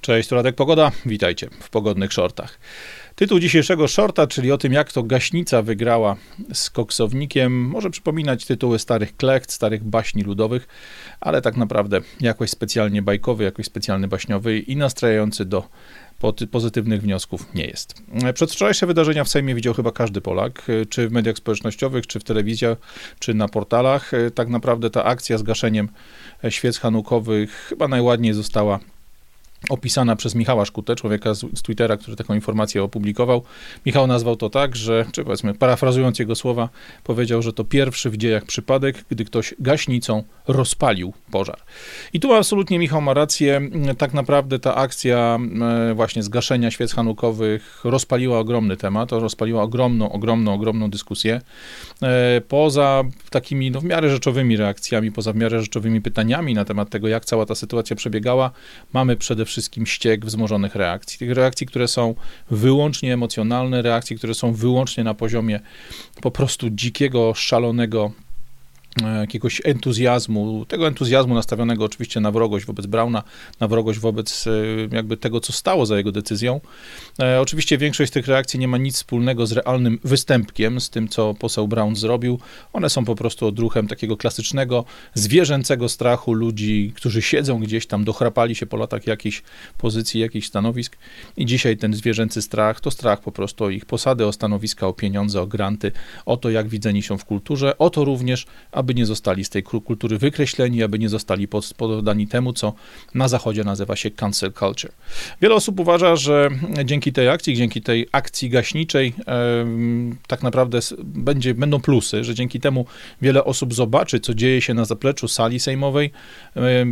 Cześć, to Radek Pogoda. Witajcie w pogodnych shortach. Tytuł dzisiejszego shorta, czyli o tym, jak to gaśnica wygrała z koksownikiem, może przypominać tytuły starych klecht, starych baśni ludowych, ale tak naprawdę jakoś specjalnie bajkowy, jakoś specjalnie baśniowy i nastrajający do pozytywnych wniosków nie jest. Przedwczorajsze wydarzenia w Sejmie widział chyba każdy Polak, czy w mediach społecznościowych, czy w telewizji, czy na portalach. Tak naprawdę ta akcja z gaszeniem świec hanukowych chyba najładniej została opisana przez Michała Szkutę, człowieka z, z, Twittera, który taką informację opublikował. Michał nazwał to tak, że, czy powiedzmy, parafrazując jego słowa, powiedział, że to pierwszy w dziejach przypadek, gdy ktoś gaśnicą rozpalił pożar. I tu absolutnie Michał ma rację. Tak naprawdę ta akcja e, właśnie zgaszenia świec hanukowych rozpaliła ogromny temat, rozpaliła ogromną, ogromną, ogromną dyskusję. E, poza takimi no, w miarę rzeczowymi reakcjami, poza w miarę rzeczowymi pytaniami na temat tego, jak cała ta sytuacja przebiegała, mamy przede wszystkim ścieg wzmożonych reakcji. Tych reakcji, które są wyłącznie emocjonalne, reakcji, które są wyłącznie na poziomie po prostu dzikiego, szalonego jakiegoś entuzjazmu, tego entuzjazmu nastawionego oczywiście na wrogość wobec Brauna, na wrogość wobec e, jakby tego, co stało za jego decyzją. E, oczywiście większość tych reakcji nie ma nic wspólnego z realnym występkiem, z tym, co poseł Brown zrobił. One są po prostu odruchem takiego klasycznego, zwierzęcego strachu ludzi, którzy siedzą gdzieś tam, dochrapali się po latach jakiejś pozycji, jakichś stanowisk i dzisiaj ten zwierzęcy strach to strach po prostu o ich posady, o stanowiska, o pieniądze, o granty, o to, jak widzeni są w kulturze, o to również, aby nie zostali z tej kultury wykreśleni, aby nie zostali poddani temu, co na Zachodzie nazywa się cancel culture. Wiele osób uważa, że dzięki tej akcji, dzięki tej akcji gaśniczej, tak naprawdę będzie, będą plusy, że dzięki temu wiele osób zobaczy, co dzieje się na zapleczu sali sejmowej.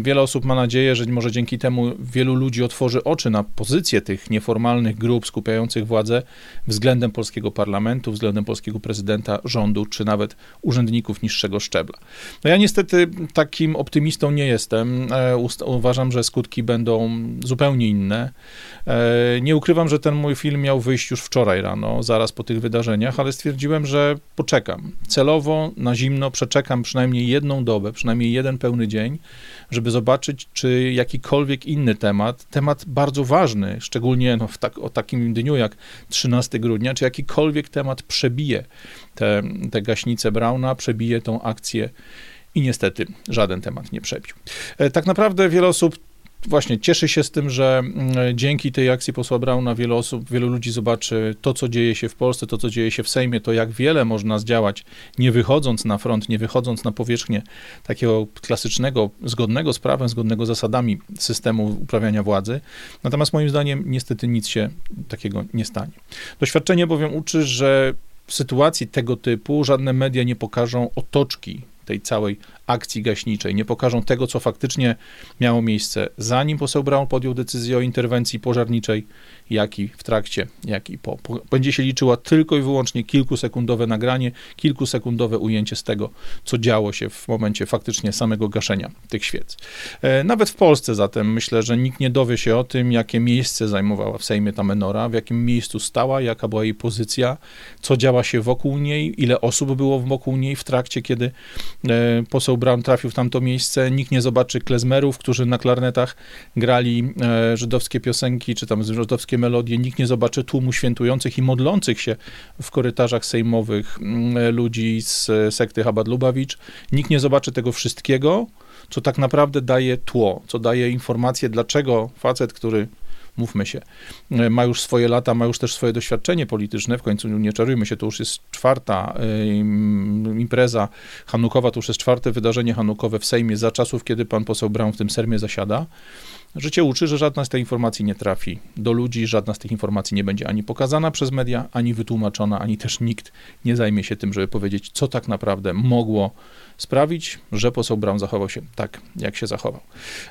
Wiele osób ma nadzieję, że może dzięki temu wielu ludzi otworzy oczy na pozycję tych nieformalnych grup skupiających władzę względem polskiego parlamentu, względem polskiego prezydenta, rządu, czy nawet urzędników niższego szczebla No ja niestety takim optymistą nie jestem. E, uważam, że skutki będą zupełnie inne. E, nie ukrywam, że ten mój film miał wyjść już wczoraj rano, zaraz po tych wydarzeniach, ale stwierdziłem, że poczekam. Celowo na zimno przeczekam przynajmniej jedną dobę, przynajmniej jeden pełny dzień, żeby zobaczyć, czy jakikolwiek inny temat, temat bardzo ważny, szczególnie no, w tak, o takim dniu jak 13 grudnia, czy jakikolwiek temat przebije te, te gaśnice Brauna, przebije tą akcję i niestety żaden temat nie przebił. E, tak naprawdę wiele osób właśnie cieszy się z tym, że mm, dzięki tej akcji posła Brauna wiele osób, wielu ludzi zobaczy to, co dzieje się w Polsce, to, co dzieje się w Sejmie, to jak wiele można zdziałać, nie wychodząc na front, nie wychodząc na powierzchnię takiego klasycznego, zgodnego z prawem, zgodnego z zasadami systemu uprawiania władzy. Natomiast moim zdaniem niestety nic się takiego nie stanie. Doświadczenie bowiem uczy, że w sytuacji tego typu żadne media nie pokażą otoczki tej całej akcji gaśniczej, nie pokażą tego, co faktycznie miało miejsce, zanim poseł Brown podjął decyzję o interwencji pożarniczej, jak i w trakcie, jak i po. Będzie się liczyła tylko i wyłącznie kilkusekundowe nagranie, kilkusekundowe ujęcie z tego, co działo się w momencie faktycznie samego gaszenia tych świec. E, nawet w Polsce zatem myślę, że nikt nie dowie się o tym, jakie miejsce zajmowała w Sejmie ta menora, w jakim miejscu stała, jaka była jej pozycja, co działa się wokół niej, ile osób było wokół niej w trakcie, kiedy e, poseł Brown trafił w tamto miejsce. Nikt nie zobaczy klezmerów, którzy na klarnetach grali e, żydowskie piosenki, czy tam żydowskie melodie. Nikt nie zobaczy tłumu świętujących i modlących się w korytarzach sejmowych mm, ludzi z sekty Chabad Lubawicz. Nikt nie zobaczy tego wszystkiego, co tak naprawdę daje tło, co daje informację, dlaczego facet, który mówmy się, e, ma już swoje lata, ma już też swoje doświadczenie polityczne, w końcu nie czarujmy się, to już jest czwarta e, impreza hanukowa, to już jest czwarte wydarzenie hanukowe w Sejmie za czasów, kiedy pan poseł Brown w tym Sermie zasiada. Życie uczy, że żadna z tych informacji nie trafi do ludzi, żadna z tych informacji nie będzie ani pokazana przez media, ani wytłumaczona, ani też nikt nie zajmie się tym, żeby powiedzieć, co tak naprawdę mogło sprawić, że poseł Brown zachował się tak, jak się zachował.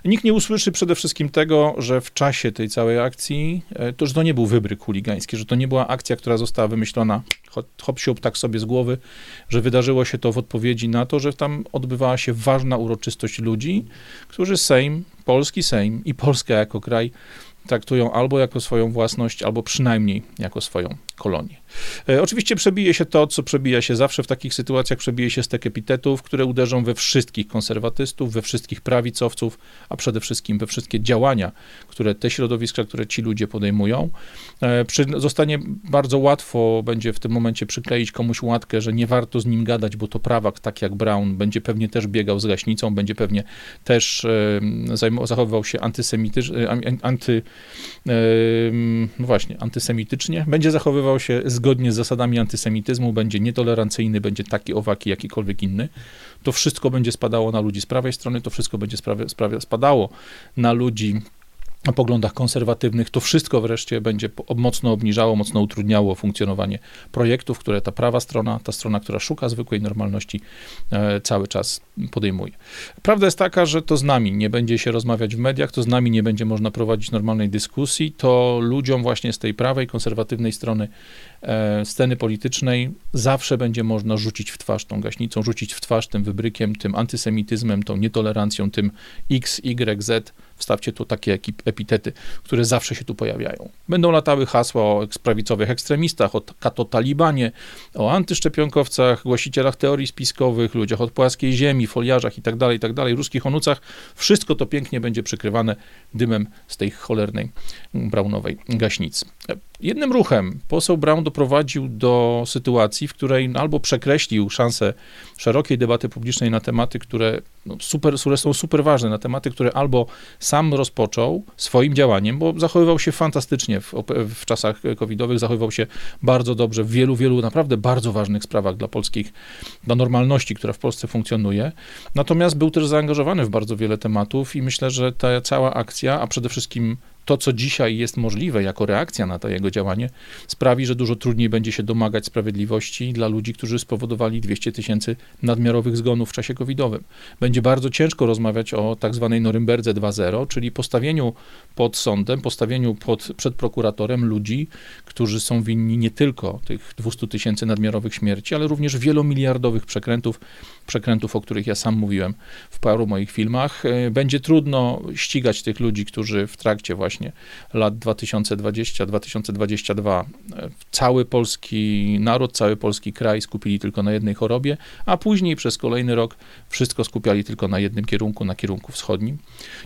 Nikt nie usłyszy przede wszystkim tego, że w czasie tej całej akcji, e, to, że to nie był wybryk chuligański, że to nie była akcja, która została wymyślona hop siup tak sobie z głowy, że wydarzyło się to w odpowiedzi na to, że tam odbywała się ważna uroczystość ludzi, którzy Sejm, polski Sejm i Polska jako kraj traktują albo jako swoją własność, albo przynajmniej jako swoją kolonię. E, oczywiście przebije się to, co przebija się zawsze w takich sytuacjach, przebije się stek epitetów, które uderzą we wszystkich konserwatystów, we wszystkich prawicowców, a przede wszystkim we wszystkie działania, które te środowiska, które ci ludzie podejmują. E, zostanie bardzo łatwo będzie w tym momencie przykleić komuś łatkę, że nie warto z nim gadać, bo to prawak, tak jak Brown, będzie pewnie też biegał z gaśnicą, będzie pewnie też e, zachowywał się antysemitycznie, anty, no właśnie, antysemitycznie, będzie zachowywał się zgodnie z zasadami antysemityzmu, będzie nietolerancyjny, będzie taki, owaki, jakikolwiek inny. To wszystko będzie spadało na ludzi z prawej strony, to wszystko będzie spadało na ludzi o poglądach konserwatywnych, to wszystko wreszcie będzie mocno obniżało, mocno utrudniało funkcjonowanie projektów, które ta prawa strona, ta strona, która szuka zwykłej normalności, e, cały czas podejmuje. Prawda jest taka, że to z nami nie będzie się rozmawiać w mediach, to z nami nie będzie można prowadzić normalnej dyskusji, to ludziom właśnie z tej prawej, konserwatywnej strony e, sceny politycznej zawsze będzie można rzucić w twarz tą gaśnicą, rzucić w twarz tym wybrykiem, tym antysemityzmem, tą nietolerancją, tym X, Y, Z, Wstawcie tu takie epitety, które zawsze się tu pojawiają. Będą latały hasła o prawicowych ekstremistach, o katotalibanie, o antyszczepionkowcach, głosicielach teorii spiskowych, ludziach od płaskiej ziemi, foliarzach itd., tak itd., tak ruskich onucach. Wszystko to pięknie będzie przykrywane dymem z tej cholernej braunowej gaśnicy. Jednym ruchem poseł Brown doprowadził do sytuacji, w której albo przekreślił szansę szerokiej debaty publicznej na tematy, które, no super, które są super ważne, na tematy, które albo sam rozpoczął swoim działaniem, bo zachowywał się fantastycznie w, w czasach covidowych, zachowywał się bardzo dobrze w wielu, wielu naprawdę bardzo ważnych sprawach dla polskich, dla normalności, która w Polsce funkcjonuje. Natomiast był też zaangażowany w bardzo wiele tematów i myślę, że ta cała akcja, a przede wszystkim to, co dzisiaj jest możliwe jako reakcja na to jego działanie, sprawi, że dużo trudniej będzie się domagać sprawiedliwości dla ludzi, którzy spowodowali 200 tysięcy nadmiarowych zgonów w czasie covidowym. Będzie bardzo ciężko rozmawiać o tak zwanej Norymberdze 2.0, czyli postawieniu pod sądem, postawieniu pod, przed prokuratorem ludzi, którzy są winni nie tylko tych 200 tysięcy nadmiarowych śmierci, ale również wielomiliardowych przekrętów, przekrętów, o których ja sam mówiłem w paru moich filmach. E, będzie trudno ścigać tych ludzi, którzy w trakcie właśnie lat 2020-2022 e, cały polski naród, cały polski kraj skupili tylko na jednej chorobie, a później przez kolejny rok wszystko skupiali tylko na jednym kierunku, na kierunku wschodnim.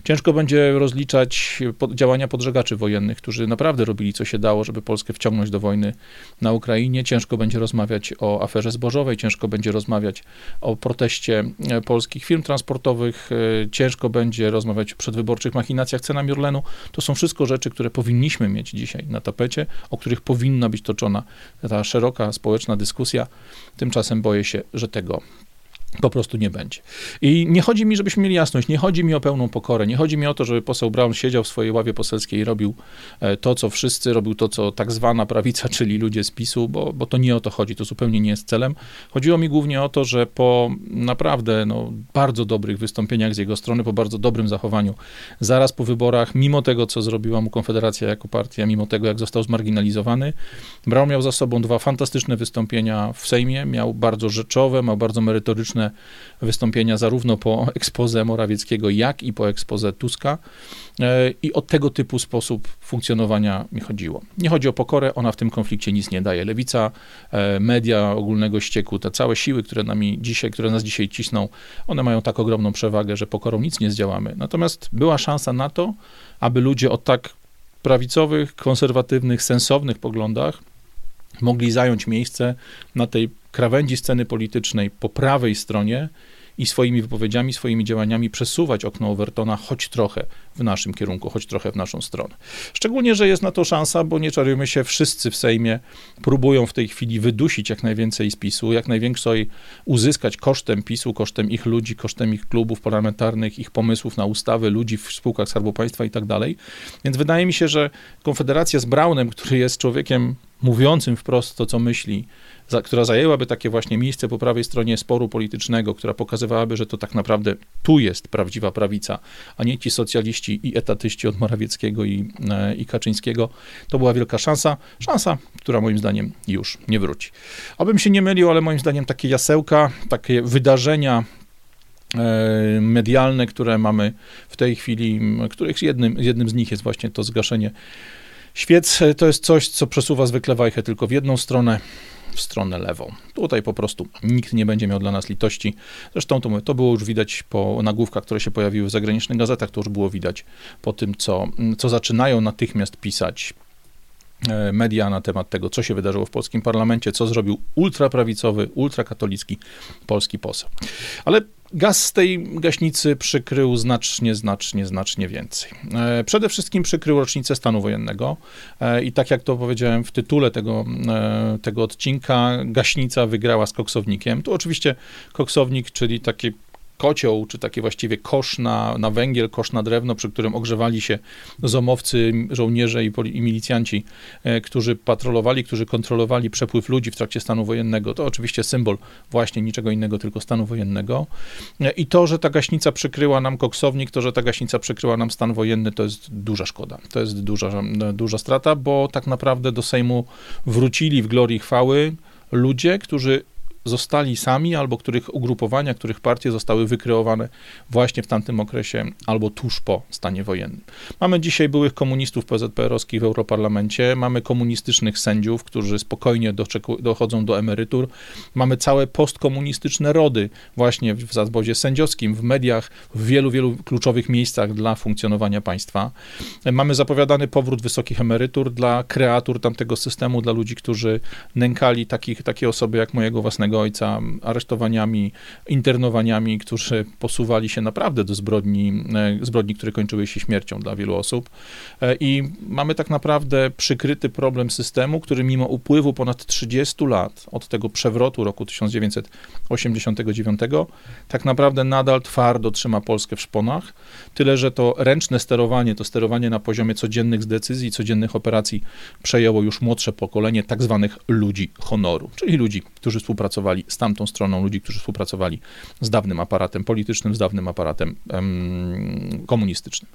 Ciężko będzie rozliczać działania podżegaczy wojennych, którzy naprawdę robili co się dało, żeby Polskę wciągnąć do wojny na Ukrainie. Ciężko będzie rozmawiać o aferze zbożowej, ciężko będzie rozmawiać o proteście e, polskich firm transportowych, e, ciężko będzie rozmawiać o przedwyborczych machinacjach cenami Orlenu. To są wszystko rzeczy, które powinniśmy mieć dzisiaj na tapecie, o których powinna być toczona ta szeroka społeczna dyskusja. Tymczasem boję się, że tego po prostu nie będzie. I nie chodzi mi, żebyśmy mieli jasność, nie chodzi mi o pełną pokorę, nie chodzi mi o to, żeby poseł Brown siedział w swojej ławie poselskiej i robił e, to, co wszyscy, robił to, co tak zwana prawica, czyli ludzie z PiSu, bo, bo to nie o to chodzi, to zupełnie nie jest celem. Chodziło mi głównie o to, że po naprawdę no, bardzo dobrych wystąpieniach z jego strony, po bardzo dobrym zachowaniu, zaraz po wyborach, mimo tego, co zrobiła mu Konfederacja jako partia, mimo tego, jak został zmarginalizowany, Brown miał za sobą dwa fantastyczne wystąpienia w Sejmie, miał bardzo rzeczowe, miał bardzo merytoryczne wystąpienia zarówno po ekspoze Morawieckiego, jak i po ekspoze Tuska. E, I o tego typu sposób funkcjonowania mi chodziło. Nie chodzi o pokorę, ona w tym konflikcie nic nie daje. Lewica, e, media ogólnego ścieku, te całe siły, które, nami dzisiaj, które nas dzisiaj cisną, one mają tak ogromną przewagę, że pokorą nic nie zdziałamy. Natomiast była szansa na to, aby ludzie o tak prawicowych, konserwatywnych, sensownych poglądach mogli zająć miejsce na tej krawędzi sceny politycznej po prawej stronie i swoimi wypowiedziami, swoimi działaniami przesuwać okno Overtona choć trochę w naszym kierunku, choć trochę w naszą stronę. Szczególnie, że jest na to szansa, bo nie czarujmy się, wszyscy w Sejmie próbują w tej chwili wydusić jak najwięcej z PiSu, jak największej uzyskać kosztem PiSu, kosztem ich ludzi, kosztem ich klubów parlamentarnych, ich pomysłów na ustawy, ludzi w spółkach Skarbu Państwa i tak dalej. Więc wydaje mi się, że Konfederacja z Braunem, który jest człowiekiem mówiącym wprost to, co myśli, za, która zajęłaby takie właśnie miejsce po prawej stronie sporu politycznego, która pokazywałaby, że to tak naprawdę tu jest prawdziwa prawica, a nie ci socjaliści i etatyści od Morawieckiego i, e, i Kaczyńskiego, to była wielka szansa. Szansa, która moim zdaniem już nie wróci. Abym się nie mylił, ale moim zdaniem takie jasełka, takie wydarzenia, e, medialne, które mamy w tej chwili, których jednym, jednym z nich jest właśnie to zgaszenie Świec to jest coś, co przesuwa zwykle wajchę tylko w jedną stronę, w stronę lewą. Tutaj po prostu nikt nie będzie miał dla nas litości. Zresztą to, to było już widać po nagłówkach, które się pojawiły w zagranicznych gazetach, to już było widać po tym, co, co zaczynają natychmiast pisać e, media na temat tego, co się wydarzyło w polskim parlamencie, co zrobił ultraprawicowy, ultrakatolicki polski poseł. Ale Gaz z tej gaśnicy przykrył znacznie, znacznie, znacznie więcej. E, przede wszystkim przykrył rocznicę stanu wojennego e, i tak jak to powiedziałem w tytule tego, e, tego odcinka, gaśnica wygrała z koksownikiem. Tu oczywiście koksownik, czyli takie kocioł, czy taki właściwie kosz na, na węgiel, kosz na drewno, przy którym ogrzewali się zomowcy, żołnierze i, i milicjanci, e, którzy patrolowali, którzy kontrolowali przepływ ludzi w trakcie stanu wojennego. To oczywiście symbol właśnie niczego innego, tylko stanu wojennego. E, I to, że ta gaśnica przykryła nam koksownik, to, że ta gaśnica przykryła nam stan wojenny, to jest duża szkoda. To jest duża, duża strata, bo tak naprawdę do Sejmu wrócili w glorii chwały ludzie, którzy zostali sami, albo których ugrupowania, których partie zostały wykreowane właśnie w tamtym okresie, albo tuż po stanie wojennym. Mamy dzisiaj byłych komunistów PZPR-owskich w Europarlamencie, mamy komunistycznych sędziów, którzy spokojnie dochodzą do emerytur, mamy całe postkomunistyczne rody właśnie w zawodzie sędziowskim, w mediach, w wielu, wielu kluczowych miejscach dla funkcjonowania państwa. Mamy zapowiadany powrót wysokich emerytur dla kreatur tamtego systemu, dla ludzi, którzy nękali takich, takie osoby jak mojego własnego ojca aresztowaniami, internowaniami, którzy posuwali się naprawdę do zbrodni, e, zbrodni, które kończyły się śmiercią dla wielu osób. E, I mamy tak naprawdę przykryty problem systemu, który mimo upływu ponad 30 lat od tego przewrotu roku 1989, tak naprawdę nadal twardo trzyma Polskę w szponach. Tyle, że to ręczne sterowanie, to sterowanie na poziomie codziennych decyzji, codziennych operacji przejęło już młodsze pokolenie tak zwanych ludzi honoru, czyli ludzi, którzy współpracowali współpracowali z tamtą stroną, ludzi, którzy współpracowali z dawnym aparatem politycznym, z dawnym aparatem um, komunistycznym.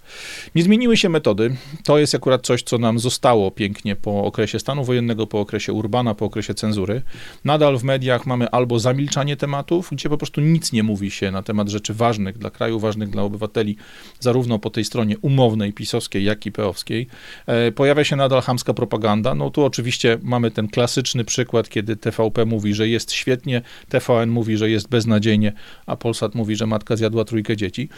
Nie zmieniły się metody. To jest akurat coś, co nam zostało pięknie po okresie stanu wojennego, po okresie Urbana, po okresie cenzury. Nadal w mediach mamy albo zamilczanie tematów, gdzie po prostu nic nie mówi się na temat rzeczy ważnych dla kraju, ważnych dla obywateli, zarówno po tej stronie umownej, pisowskiej, jak i peowskiej. E, pojawia się nadal chamska propaganda. No tu oczywiście mamy ten klasyczny przykład, kiedy TVP mówi, że jest świetnie, świetnie, TVN mówi, że jest beznadziejnie, a Polsat mówi, że matka zjadła trójkę dzieci.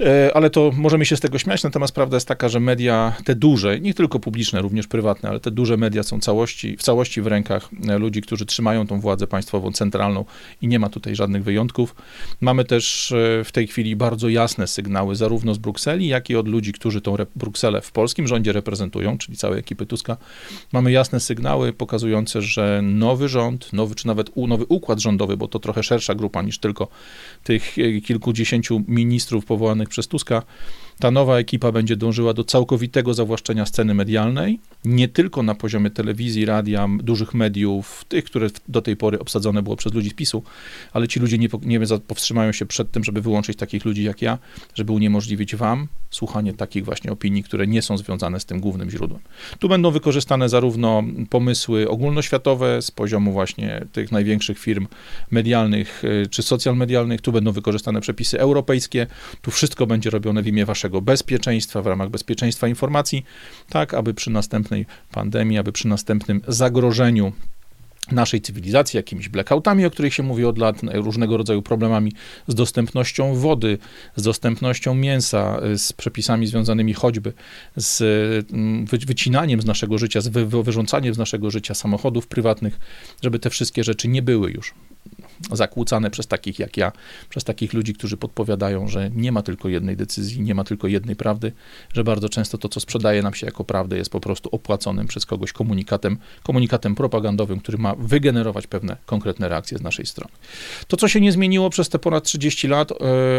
E, ale to możemy się z tego śmiać, natomiast prawda jest taka, że media, te duże, nie tylko publiczne, również prywatne, ale te duże media są całości, w całości w rękach e, ludzi, którzy trzymają tą władzę państwową, centralną i nie ma tutaj żadnych wyjątków. Mamy też e, w tej chwili bardzo jasne sygnały, zarówno z Brukseli, jak i od ludzi, którzy tą Brukselę w polskim rządzie reprezentują, czyli całej ekipy Tuska. Mamy jasne sygnały pokazujące, że nowy rząd, nowy czy nawet nowy układ rządowy, bo to trochę szersza grupa niż tylko tych e, kilkudziesięciu ministrów powołanych przez Tuska, ta nowa ekipa będzie dążyła do całkowitego zawłaszczenia sceny medialnej, nie tylko na poziomie telewizji, radia, dużych mediów, tych, które do tej pory obsadzone było przez ludzi z PiSu, ale ci ludzie nie, nie powstrzymają się przed tym, żeby wyłączyć takich ludzi jak ja, żeby uniemożliwić wam słuchanie takich właśnie opinii, które nie są związane z tym głównym źródłem. Tu będą wykorzystane zarówno pomysły ogólnoświatowe z poziomu właśnie tych największych firm medialnych y, czy social medialnych, tu będą wykorzystane przepisy europejskie, tu wszystko będzie robione w imię waszego naszego bezpieczeństwa, w ramach bezpieczeństwa informacji, tak aby przy następnej pandemii, aby przy następnym zagrożeniu naszej cywilizacji, jakimiś blackoutami, o których się mówi od lat, różnego rodzaju problemami z dostępnością wody, z dostępnością mięsa, z przepisami związanymi choćby z wycinaniem z naszego życia, z wyrzącaniem z naszego życia samochodów prywatnych, żeby te wszystkie rzeczy nie były już zakłócane przez takich jak ja, przez takich ludzi, którzy podpowiadają, że nie ma tylko jednej decyzji, nie ma tylko jednej prawdy, że bardzo często to, co sprzedaje nam się jako prawdę, jest po prostu opłaconym przez kogoś komunikatem, komunikatem propagandowym, który ma wygenerować pewne konkretne reakcje z naszej strony. To, co się nie zmieniło przez te ponad 30 lat, e,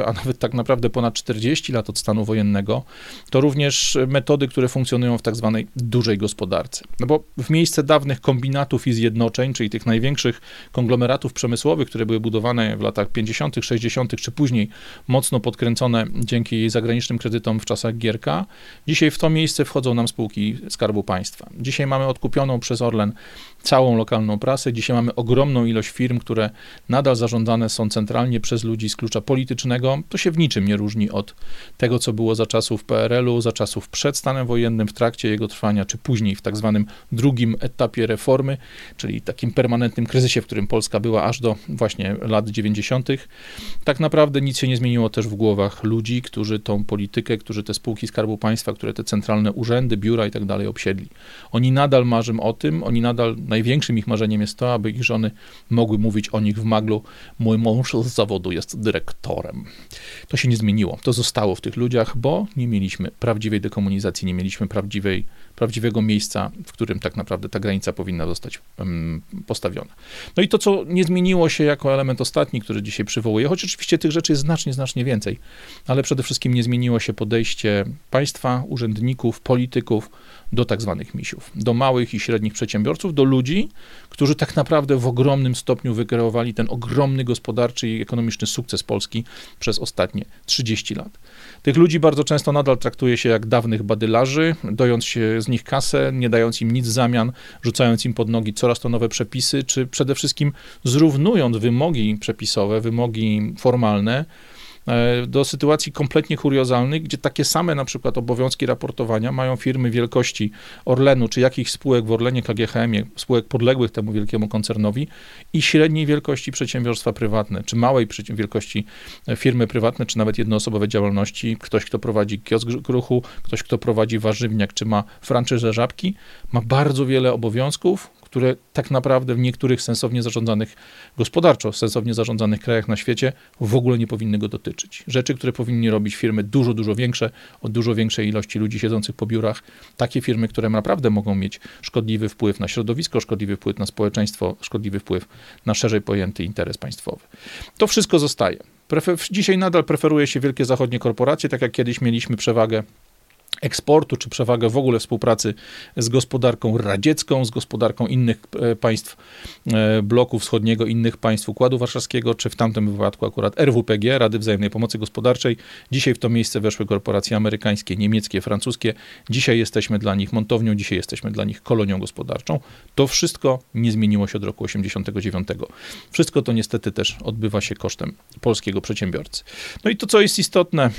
a nawet tak naprawdę ponad 40 lat od stanu wojennego, to również metody, które funkcjonują w tak zwanej dużej gospodarce. No bo w miejsce dawnych kombinatów i zjednoczeń, czyli tych największych konglomeratów przemysłowych, przemysłowych, które były budowane w latach 50., 60., czy później, mocno podkręcone dzięki zagranicznym kredytom w czasach Gierka, dzisiaj w to miejsce wchodzą nam spółki Skarbu Państwa. Dzisiaj mamy odkupioną przez Orlen całą lokalną prasę. Dzisiaj mamy ogromną ilość firm, które nadal zarządzane są centralnie przez ludzi z klucza politycznego. To się w niczym nie różni od tego, co było za czasów PRL-u, za czasów przed stanem wojennym, w trakcie jego trwania, czy później w tak zwanym drugim etapie reformy, czyli takim permanentnym kryzysie, w którym Polska była aż do właśnie lat 90. Tak naprawdę nic się nie zmieniło też w głowach ludzi, którzy tą politykę, którzy te spółki Skarbu Państwa, które te centralne urzędy, biura i tak dalej obsiedli. Oni nadal marzą o tym, oni nadal największym ich marzeniem jest to, aby ich żony mogły mówić o nich w maglu: Mój mąż z zawodu jest dyrektorem. To się nie zmieniło. To zostało w tych ludziach, bo nie mieliśmy prawdziwej dekomunizacji, nie mieliśmy prawdziwej, prawdziwego miejsca, w którym tak naprawdę ta granica powinna zostać postawiona. No i to, co nie zmieniło się jako element ostatni, który dzisiaj przywołuję, choć oczywiście tych rzeczy jest znacznie, znacznie więcej, ale przede wszystkim nie zmieniło się podejście państwa, urzędników, polityków do tak zwanych misiów, do małych i średnich przedsiębiorców, do ludzi, którzy tak naprawdę w ogromnym stopniu wykreowali ten ogromny gospodarczy i ekonomiczny sukces Polski przez ostatnie 30 lat. Tych ludzi bardzo często nadal traktuje się jak dawnych badylarzy, dojąc się z nich kasę, nie dając im nic w zamian, rzucając im pod nogi coraz to nowe przepisy, czy przede wszystkim zrównując wymogi przepisowe, wymogi formalne do sytuacji kompletnie kuriozalnych, gdzie takie same na przykład obowiązki raportowania mają firmy wielkości Orlenu, czy jakichś spółek w Orlenie, KGHM, spółek podległych temu wielkiemu koncernowi i średniej wielkości przedsiębiorstwa prywatne, czy małej wielkości e, firmy prywatne, czy nawet jednoosobowe działalności. Ktoś, kto prowadzi kiosk ruchu, ktoś, kto prowadzi warzywniak, czy ma franczyzę żabki, ma bardzo wiele obowiązków, które tak naprawdę w niektórych sensownie zarządzanych gospodarczo, sensownie zarządzanych krajach na świecie w ogóle nie powinny go dotyczyć. Rzeczy, które powinni robić firmy dużo, dużo większe, o dużo większej ilości ludzi siedzących po biurach, takie firmy, które naprawdę mogą mieć szkodliwy wpływ na środowisko, szkodliwy wpływ na społeczeństwo, szkodliwy wpływ na szerzej pojęty interes państwowy. To wszystko zostaje. Dzisiaj nadal preferuje się wielkie zachodnie korporacje, tak jak kiedyś mieliśmy przewagę eksportu, czy przewagę w ogóle współpracy z gospodarką radziecką, z gospodarką innych e, państw e, bloku wschodniego, innych państw Układu Warszawskiego, czy w tamtym wypadku akurat RWPG, Rady Wzajemnej Pomocy Gospodarczej. Dzisiaj w to miejsce weszły korporacje amerykańskie, niemieckie, francuskie. Dzisiaj jesteśmy dla nich montownią, dzisiaj jesteśmy dla nich kolonią gospodarczą. To wszystko nie zmieniło się od roku 89. Wszystko to niestety też odbywa się kosztem polskiego przedsiębiorcy. No i to, co jest istotne,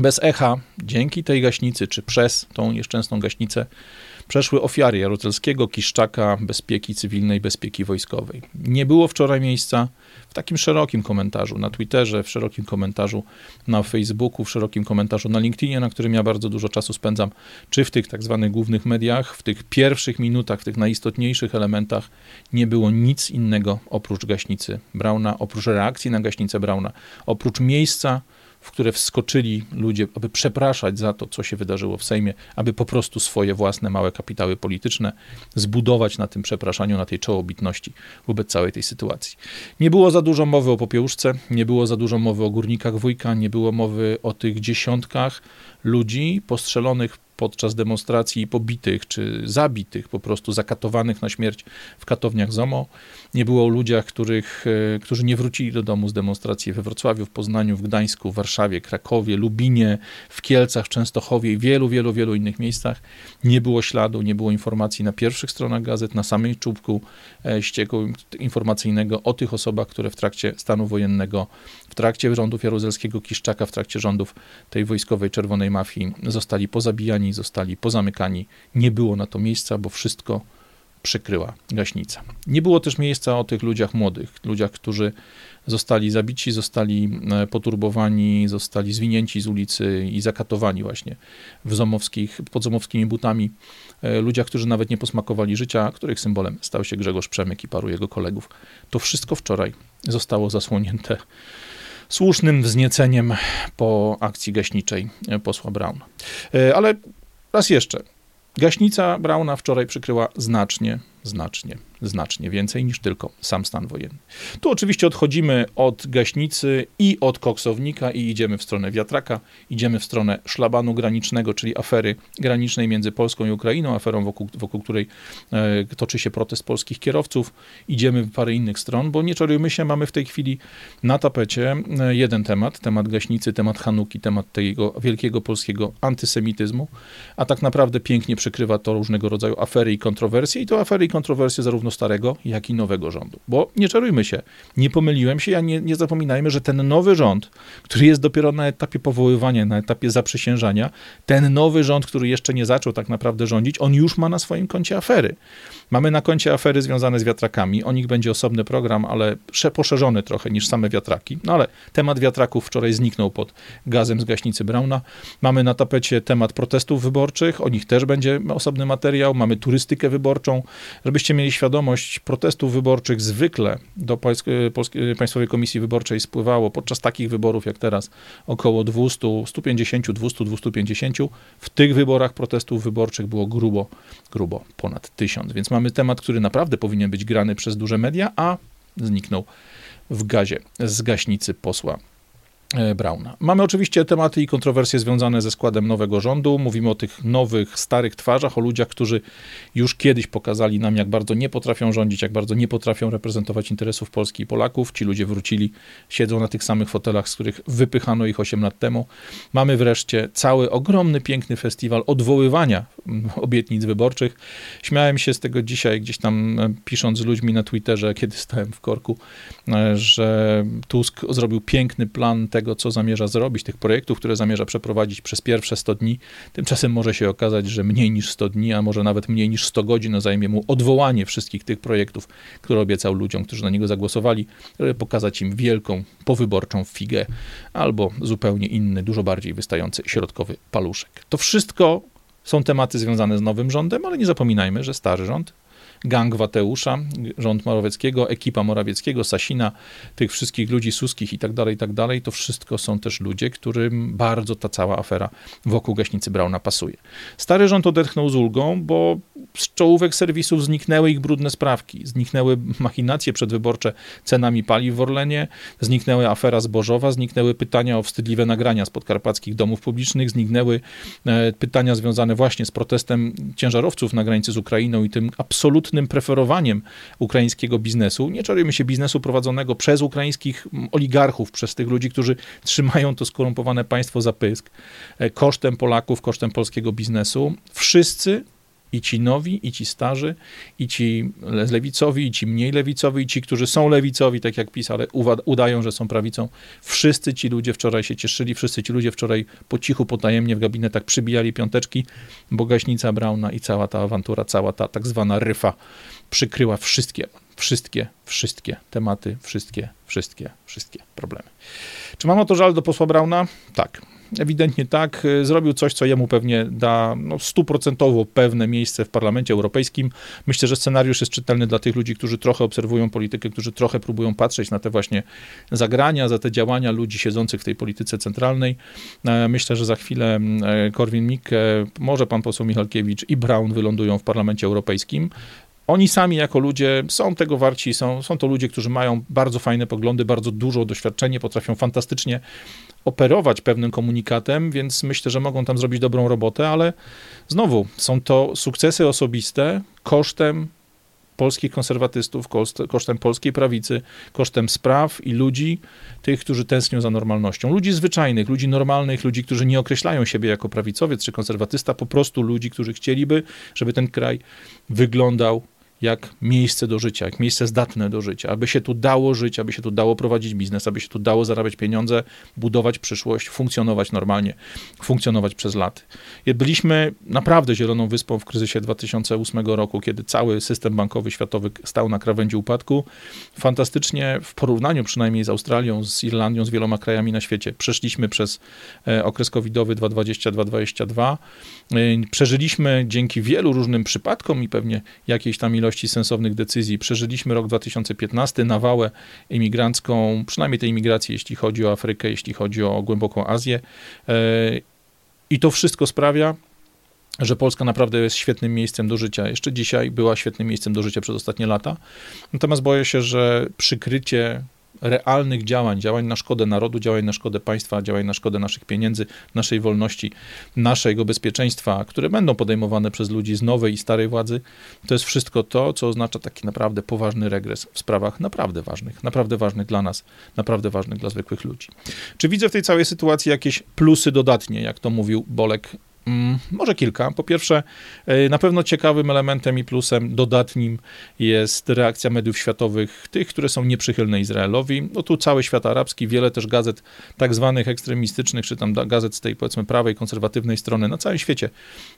bez echa, dzięki tej gaśnicy, czy przez tą nieszczęsną gaśnicę, przeszły ofiary Jaruzelskiego, Kiszczaka, bezpieki cywilnej, bezpieki wojskowej. Nie było wczoraj miejsca w takim szerokim komentarzu na Twitterze, w szerokim komentarzu na Facebooku, w szerokim komentarzu na LinkedInie, na którym ja bardzo dużo czasu spędzam, czy w tych tak zwanych głównych mediach, w tych pierwszych minutach, w tych najistotniejszych elementach nie było nic innego oprócz gaśnicy Brauna, oprócz reakcji na gaśnicę Brauna, oprócz miejsca, w które wskoczyli ludzie, aby przepraszać za to, co się wydarzyło w Sejmie, aby po prostu swoje własne małe kapitały polityczne zbudować na tym przepraszaniu, na tej czołobitności wobec całej tej sytuacji. Nie było za dużo mowy o popiełuszce, nie było za dużo mowy o górnikach wujka, nie było mowy o tych dziesiątkach ludzi postrzelonych podczas demonstracji pobitych czy zabitych, po prostu zakatowanych na śmierć w katowniach ZOMO. Nie było o ludziach, których, e, którzy nie wrócili do domu z demonstracji we Wrocławiu, w Poznaniu, w Gdańsku, w Warszawie, Krakowie, Lubinie, w Kielcach, Częstochowie i wielu, wielu, wielu innych miejscach. Nie było śladu, nie było informacji na pierwszych stronach gazet, na samej czubku e, ścieku informacyjnego o tych osobach, które w trakcie stanu wojennego, w trakcie rządów Jaruzelskiego Kiszczaka, w trakcie rządów tej wojskowej czerwonej mafii zostali pozabijani zostali pozamykani. Nie było na to miejsca, bo wszystko przykryła gaśnica. Nie było też miejsca o tych ludziach młodych, ludziach, którzy zostali zabici, zostali e, poturbowani, zostali zwinięci z ulicy i zakatowani właśnie w zomowskich, pod zomowskimi butami. E, ludziach, którzy nawet nie posmakowali życia, których symbolem stał się Grzegorz Przemyk i paru jego kolegów. To wszystko wczoraj zostało zasłonięte słusznym wznieceniem po akcji gaśniczej e, posła Brauna. Ale Raz jeszcze. Gaśnica Brauna wczoraj przykryła znacznie znacznie, znacznie więcej niż tylko sam stan wojenny. Tu oczywiście odchodzimy od gaśnicy i od koksownika i idziemy w stronę wiatraka, idziemy w stronę szlabanu granicznego, czyli afery granicznej między Polską i Ukrainą, aferą wokół, wokół której e, toczy się protest polskich kierowców. Idziemy w parę innych stron, bo nie czarujmy się, mamy w tej chwili na tapecie e, jeden temat, temat gaśnicy, temat Hanuki, temat tego wielkiego polskiego antysemityzmu, a tak naprawdę pięknie przykrywa to różnego rodzaju afery i kontrowersje i to afery kontrowersje zarówno starego, jak i nowego rządu. Bo nie czarujmy się, nie pomyliłem się, a nie, nie zapominajmy, że ten nowy rząd, który jest dopiero na etapie powoływania, na etapie zaprzysiężania, ten nowy rząd, który jeszcze nie zaczął tak naprawdę rządzić, on już ma na swoim koncie afery. Mamy na koncie afery związane z wiatrakami. O nich będzie osobny program, ale poszerzony trochę niż same wiatraki. No ale temat wiatraków wczoraj zniknął pod gazem z gaśnicy Brauna. Mamy na tapecie temat protestów wyborczych. O nich też będzie osobny materiał. Mamy turystykę wyborczą. Żebyście mieli świadomość, protestów wyborczych zwykle do Państwowej Komisji Wyborczej spływało podczas takich wyborów jak teraz około 200, 150, 200, 250. W tych wyborach protestów wyborczych było grubo, grubo ponad tysiąc. Więc mamy mamy temat, który naprawdę powinien być grany przez duże media, a zniknął w gazie z gaśnicy posła E, Brauna. Mamy oczywiście tematy i kontrowersje związane ze składem nowego rządu. Mówimy o tych nowych, starych twarzach, o ludziach, którzy już kiedyś pokazali nam, jak bardzo nie potrafią rządzić, jak bardzo nie potrafią reprezentować interesów Polski i Polaków. Ci ludzie wrócili, siedzą na tych samych fotelach, z których wypychano ich 8 lat temu. Mamy wreszcie cały ogromny, piękny festiwal odwoływania obietnic wyborczych. Śmiałem się z tego dzisiaj, gdzieś tam e, pisząc z ludźmi na Twitterze, kiedy stałem w korku, e, że Tusk zrobił piękny plan tego, co zamierza zrobić, tych projektów, które zamierza przeprowadzić przez pierwsze 100 dni. Tymczasem może się okazać, że mniej niż 100 dni, a może nawet mniej niż 100 godzin zajmie mu odwołanie wszystkich tych projektów, które obiecał ludziom, którzy na niego zagłosowali, żeby pokazać im wielką, powyborczą figę albo zupełnie inny, dużo bardziej wystający środkowy paluszek. To wszystko są tematy związane z nowym rządem, ale nie zapominajmy, że stary rząd gang Wateusza, rząd Morawieckiego, ekipa Morawieckiego, Sasina, tych wszystkich ludzi suskich i tak dalej, i tak dalej, to wszystko są też ludzie, którym bardzo ta cała afera wokół gaśnicy Brauna pasuje. Stary rząd odetchnął z ulgą, bo z czołówek serwisów zniknęły ich brudne sprawki, zniknęły machinacje przedwyborcze cenami paliw w Orlenie, zniknęły afera zbożowa, zniknęły pytania o wstydliwe nagrania z podkarpackich domów publicznych, zniknęły e, pytania związane właśnie z protestem ciężarowców na granicy z Ukrainą i tym absolutnym preferowaniem ukraińskiego biznesu. Nie czarujmy się biznesu prowadzonego przez ukraińskich oligarchów, przez tych ludzi, którzy trzymają to skorumpowane państwo za pysk, e, kosztem Polaków, kosztem polskiego biznesu. Wszyscy i ci nowi, i ci starzy, i ci lewicowi, i ci mniej lewicowi, i ci, którzy są lewicowi, tak jak PiS, ale udają, że są prawicą. Wszyscy ci ludzie wczoraj się cieszyli, wszyscy ci ludzie wczoraj po cichu, potajemnie w gabinetach przybijali piąteczki, bo gaśnica Brauna i cała ta awantura, cała ta tak zwana ryfa przykryła wszystkie, wszystkie, wszystkie tematy, wszystkie, wszystkie, wszystkie problemy. Czy mam o to żal do posła Brauna? Tak. Ewidentnie tak. Zrobił coś, co jemu pewnie da no, stuprocentowo pewne miejsce w Parlamencie Europejskim. Myślę, że scenariusz jest czytelny dla tych ludzi, którzy trochę obserwują politykę, którzy trochę próbują patrzeć na te właśnie zagrania, za te działania ludzi siedzących w tej polityce centralnej. E, myślę, że za chwilę e, Korwin-Mikke, może pan poseł Michalkiewicz i Brown wylądują w Parlamencie Europejskim. Oni sami jako ludzie są tego warci, są, są to ludzie, którzy mają bardzo fajne poglądy, bardzo dużo doświadczenie, potrafią fantastycznie operować pewnym komunikatem, więc myślę, że mogą tam zrobić dobrą robotę, ale znowu są to sukcesy osobiste kosztem polskich konserwatystów, kosztem polskiej prawicy, kosztem spraw i ludzi, tych, którzy tęsknią za normalnością. Ludzi zwyczajnych, ludzi normalnych, ludzi, którzy nie określają siebie jako prawicowiec czy konserwatysta, po prostu ludzi, którzy chcieliby, żeby ten kraj wyglądał jak miejsce do życia, jak miejsce zdatne do życia, aby się tu dało żyć, aby się tu dało prowadzić biznes, aby się tu dało zarabiać pieniądze, budować przyszłość, funkcjonować normalnie, funkcjonować przez lat. Byliśmy naprawdę zieloną wyspą w kryzysie 2008 roku, kiedy cały system bankowy światowy stał na krawędzi upadku. Fantastycznie w porównaniu przynajmniej z Australią, z Irlandią, z wieloma krajami na świecie przeszliśmy przez e, okres covidowy 2020-2022. E, przeżyliśmy dzięki wielu różnym przypadkom i pewnie jakiejś tam ilości ilości sensownych decyzji. Przeżyliśmy rok 2015, nawałę imigrancką, przynajmniej tej imigracji, jeśli chodzi o Afrykę, jeśli chodzi o głęboką Azję. E, I to wszystko sprawia, że Polska naprawdę jest świetnym miejscem do życia. Jeszcze dzisiaj była świetnym miejscem do życia przez ostatnie lata. Natomiast boję się, że przykrycie realnych działań, działań na szkodę narodu, działań na szkodę państwa, działań na szkodę naszych pieniędzy, naszej wolności, naszego bezpieczeństwa, które będą podejmowane przez ludzi z nowej i starej władzy, to jest wszystko to, co oznacza taki naprawdę poważny regres w sprawach naprawdę ważnych, naprawdę ważnych dla nas, naprawdę ważnych dla zwykłych ludzi. Czy widzę w tej całej sytuacji jakieś plusy dodatnie, jak to mówił Bolek może kilka. Po pierwsze, e, na pewno ciekawym elementem i plusem dodatnim jest reakcja mediów światowych, tych, które są nieprzychylne Izraelowi. No tu cały świat arabski, wiele też gazet tak zwanych ekstremistycznych, czy tam gazet z tej powiedzmy prawej, konserwatywnej strony na całym świecie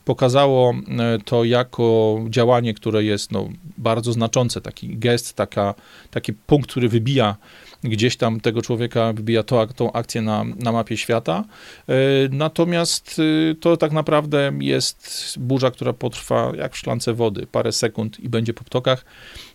pokazało e, to jako działanie, które jest no, bardzo znaczące, taki gest, taka, taki punkt, który wybija gdzieś tam tego człowieka wybija to, tą akcję na, na mapie świata. E, natomiast e, to tak naprawdę jest burza, która potrwa jak w szklance wody, parę sekund i będzie po ptokach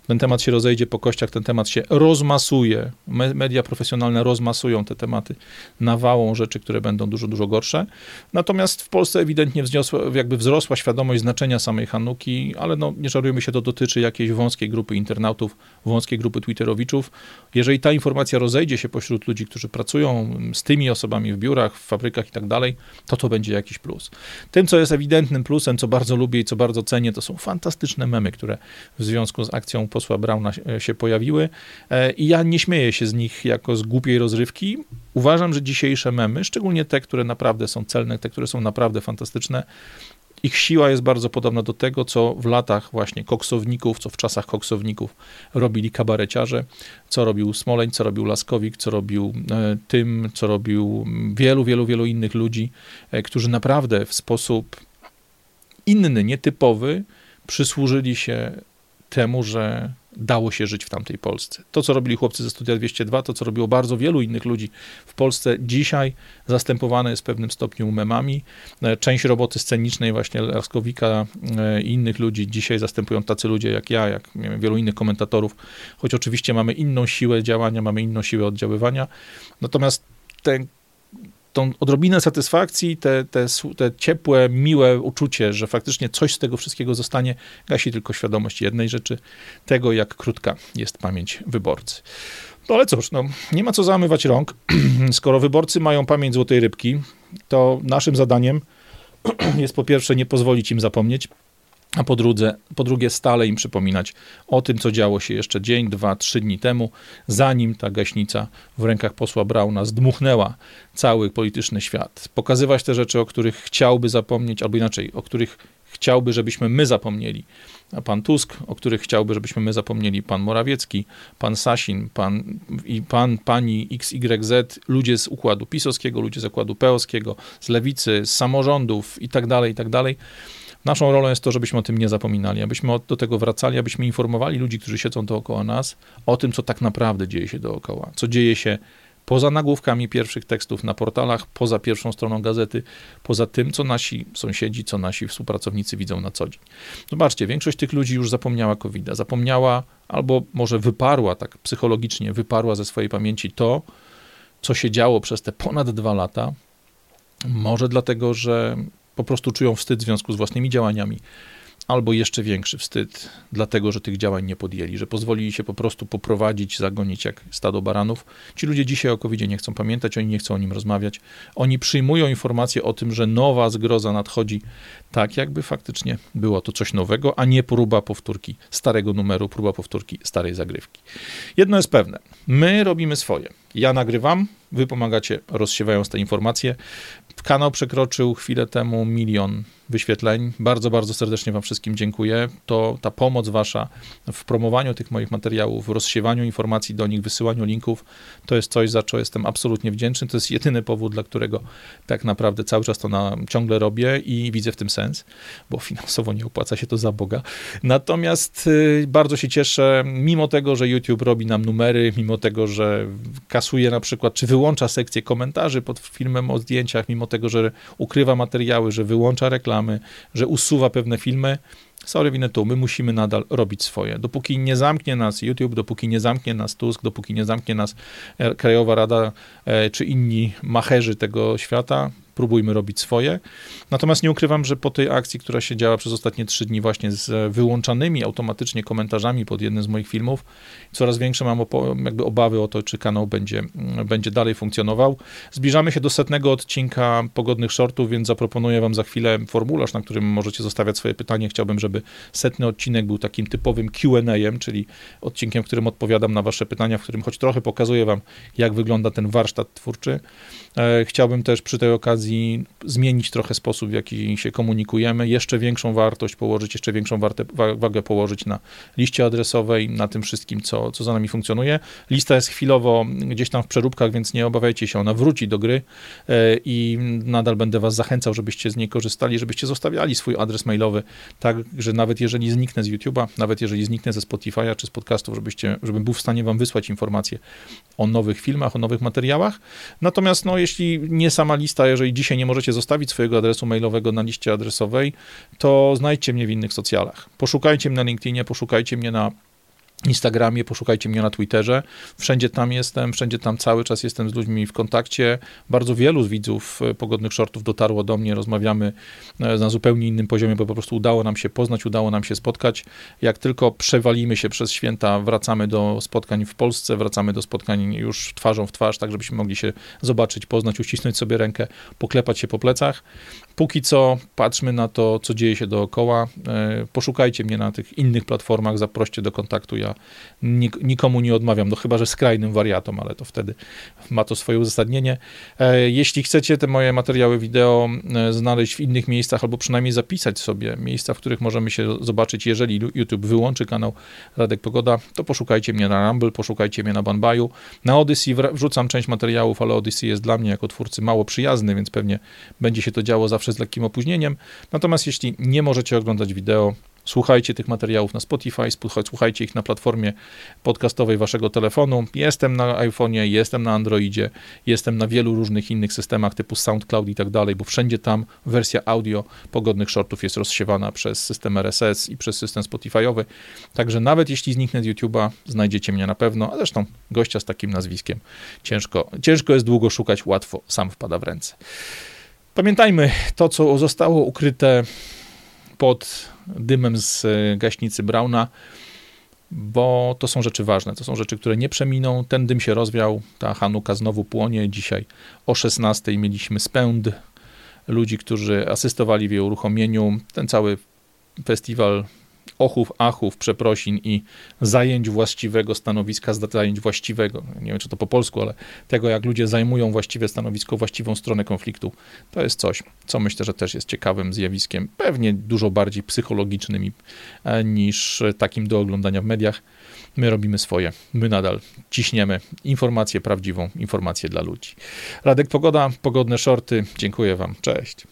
ten temat się rozejdzie po kościach, ten temat się rozmasuje. Media profesjonalne rozmasują te tematy nawałą rzeczy, które będą dużo, dużo gorsze. Natomiast w Polsce ewidentnie wzniosła, jakby wzrosła świadomość znaczenia samej Hanuki, ale no, nie żarujmy się, to dotyczy jakiejś wąskiej grupy internautów, wąskiej grupy twitterowiczów. Jeżeli ta informacja rozejdzie się pośród ludzi, którzy pracują z tymi osobami w biurach, w fabrykach i tak dalej, to to będzie jakiś plus. Tym, co jest ewidentnym plusem, co bardzo lubię i co bardzo cenię, to są fantastyczne memy, które w związku z akcją posła Brauna się pojawiły e, i ja nie śmieję się z nich jako z głupiej rozrywki. Uważam, że dzisiejsze memy, szczególnie te, które naprawdę są celne, te, które są naprawdę fantastyczne, ich siła jest bardzo podobna do tego, co w latach właśnie koksowników, co w czasach koksowników robili kabareciarze, co robił Smoleń, co robił Laskowik, co robił e, Tym, co robił wielu, wielu, wielu innych ludzi, e, którzy naprawdę w sposób inny, nietypowy przysłużyli się temu, że dało się żyć w tamtej Polsce. To, co robili chłopcy ze Studia 202, to, co robiło bardzo wielu innych ludzi w Polsce, dzisiaj zastępowane jest w pewnym stopniu memami. E, część roboty scenicznej właśnie Laskowika e, i innych ludzi dzisiaj zastępują tacy ludzie jak ja, jak wielu innych komentatorów, choć oczywiście mamy inną siłę działania, mamy inną siłę oddziaływania. Natomiast ten tą odrobinę satysfakcji, te, te, te ciepłe, miłe uczucie, że faktycznie coś z tego wszystkiego zostanie, gasi tylko świadomość jednej rzeczy, tego jak krótka jest pamięć wyborcy. No ale cóż, no, nie ma co zamywać rąk. Skoro wyborcy mają pamięć złotej rybki, to naszym zadaniem jest po pierwsze nie pozwolić im zapomnieć, a po, drugie, po drugie stale im przypominać o tym, co działo się jeszcze dzień, dwa, trzy dni temu, zanim ta gaśnica w rękach posła Brauna zdmuchnęła cały polityczny świat. Pokazywać te rzeczy, o których chciałby zapomnieć, albo inaczej, o których chciałby, żebyśmy my zapomnieli. Pan Tusk, o których chciałby, żebyśmy my zapomnieli, pan Morawiecki, pan Sasin, pan i pan, pani XYZ, ludzie z układu pisowskiego, ludzie z układu peowskiego, z lewicy, z samorządów i tak dalej, i tak dalej Naszą rolą jest to, żebyśmy o tym nie zapominali, abyśmy do tego wracali, abyśmy informowali ludzi, którzy siedzą dookoła nas, o tym, co tak naprawdę dzieje się dookoła, co dzieje się poza nagłówkami pierwszych tekstów na portalach, poza pierwszą stroną gazety, poza tym, co nasi sąsiedzi, co nasi współpracownicy widzą na co dzień. Zobaczcie, większość tych ludzi już zapomniała covid zapomniała albo może wyparła tak psychologicznie, wyparła ze swojej pamięci to, co się działo przez te ponad dwa lata. Może dlatego, że po prostu czują wstyd w związku z własnymi działaniami, albo jeszcze większy wstyd, dlatego że tych działań nie podjęli, że pozwolili się po prostu poprowadzić, zagonić jak stado baranów. Ci ludzie dzisiaj o covid nie chcą pamiętać, oni nie chcą o nim rozmawiać. Oni przyjmują informacje o tym, że nowa zgroza nadchodzi, tak jakby faktycznie było to coś nowego, a nie próba powtórki starego numeru, próba powtórki starej zagrywki. Jedno jest pewne, my robimy swoje. Ja nagrywam, wy pomagacie rozsiewając te informacje. Kanał przekroczył chwilę temu milion wyświetleń. Bardzo, bardzo serdecznie Wam wszystkim dziękuję. To ta pomoc Wasza w promowaniu tych moich materiałów, rozsiewaniu informacji do nich, wysyłaniu linków, to jest coś, za co jestem absolutnie wdzięczny. To jest jedyny powód, dla którego tak naprawdę cały czas to na, ciągle robię i widzę w tym sens, bo finansowo nie opłaca się to za Boga. Natomiast y, bardzo się cieszę, mimo tego, że YouTube robi nam numery, mimo tego, że kasuje na przykład, czy wyłącza sekcję komentarzy pod filmem o zdjęciach, mimo tego, że ukrywa materiały, że wyłącza reklamy, że usuwa pewne filmy, sorry, winę tu, my musimy nadal robić swoje. Dopóki nie zamknie nas YouTube, dopóki nie zamknie nas Tusk, dopóki nie zamknie nas e, Krajowa Rada e, czy inni macherzy tego świata, próbujmy robić swoje. Natomiast nie ukrywam, że po tej akcji, która się działa przez ostatnie trzy dni właśnie z wyłączanymi automatycznie komentarzami pod jednym z moich filmów, coraz większe mam jakby obawy o to, czy kanał będzie, będzie dalej funkcjonował. Zbliżamy się do setnego odcinka Pogodnych Shortów, więc zaproponuję wam za chwilę formularz, na którym możecie zostawiać swoje pytanie. Chciałbym, żeby setny odcinek był takim typowym Q&A, czyli odcinkiem, w którym odpowiadam na wasze pytania, w którym choć trochę pokazuję wam, jak wygląda ten warsztat twórczy. E, chciałbym też przy tej okazji zmienić trochę sposób, w jaki się komunikujemy, jeszcze większą wartość położyć, jeszcze większą wagę położyć na liście adresowej, na tym wszystkim, co, co za nami funkcjonuje. Lista jest chwilowo gdzieś tam w przeróbkach, więc nie obawiajcie się, ona wróci do gry e, i nadal będę was zachęcał, żebyście z niej korzystali, żebyście zostawiali swój adres mailowy, tak, że nawet jeżeli zniknę z YouTube'a, nawet jeżeli zniknę ze Spotify'a czy z podcastów, żebyście, żebym był w stanie wam wysłać informacje o nowych filmach, o nowych materiałach. Natomiast no, jeśli nie sama lista, jeżeli dzisiaj nie możecie zostawić swojego adresu mailowego na liście adresowej, to znajdźcie mnie w innych socjalach. Poszukajcie mnie na LinkedInie, poszukajcie mnie na Instagramie, poszukajcie mnie na Twitterze. Wszędzie tam jestem, wszędzie tam cały czas jestem z ludźmi w kontakcie. Bardzo wielu z widzów e, pogodnych shortów dotarło do mnie, rozmawiamy e, na zupełnie innym poziomie, bo po prostu udało nam się poznać, udało nam się spotkać. Jak tylko przewalimy się przez święta, wracamy do spotkań w Polsce, wracamy do spotkań już twarzą w twarz, tak żebyśmy mogli się zobaczyć, poznać, uścisnąć sobie rękę, poklepać się po plecach. Póki co patrzmy na to, co dzieje się dookoła. E, poszukajcie mnie na tych innych platformach, zaproście do kontaktu. Ja nikomu nie odmawiam, no chyba, że skrajnym wariatom, ale to wtedy ma to swoje uzasadnienie. E, jeśli chcecie te moje materiały wideo e, znaleźć w innych miejscach, albo przynajmniej zapisać sobie miejsca, w których możemy się zobaczyć, jeżeli YouTube wyłączy kanał Radek Pogoda, to poszukajcie mnie na Rumble, poszukajcie mnie na Banbaju. Na Odyssey wrzucam część materiałów, ale Odyssey jest dla mnie jako twórcy mało przyjazny, więc pewnie będzie się to działo zawsze z lekkim opóźnieniem. Natomiast jeśli nie możecie oglądać wideo, Słuchajcie tych materiałów na Spotify, słuchajcie ich na platformie podcastowej waszego telefonu. Jestem na iPhone'ie, jestem na Androidzie, jestem na wielu różnych innych systemach typu SoundCloud i tak dalej, bo wszędzie tam wersja audio pogodnych shortów jest rozsiewana przez system RSS i przez system Spotify'owy. Także nawet jeśli zniknę z YouTube'a, znajdziecie mnie na pewno, a zresztą gościa z takim nazwiskiem ciężko, ciężko jest długo szukać, łatwo sam wpada w ręce. Pamiętajmy, to co zostało ukryte pod dymem z e, gaśnicy Brauna, bo to są rzeczy ważne, to są rzeczy, które nie przeminą. Ten dym się rozwiał, ta Hanuka znowu płonie. Dzisiaj o 16 mieliśmy spęd ludzi, którzy asystowali w jej uruchomieniu. Ten cały festiwal ochów, achów, przeprosin i zajęć właściwego stanowiska, zajęć właściwego, nie wiem czy to po polsku, ale tego jak ludzie zajmują właściwe stanowisko, właściwą stronę konfliktu, to jest coś, co myślę, że też jest ciekawym zjawiskiem, pewnie dużo bardziej psychologicznym e, niż takim do oglądania w mediach. My robimy swoje, my nadal ciśniemy informację prawdziwą, informację dla ludzi. Radek Pogoda, pogodne shorty, dziękuję Wam, cześć.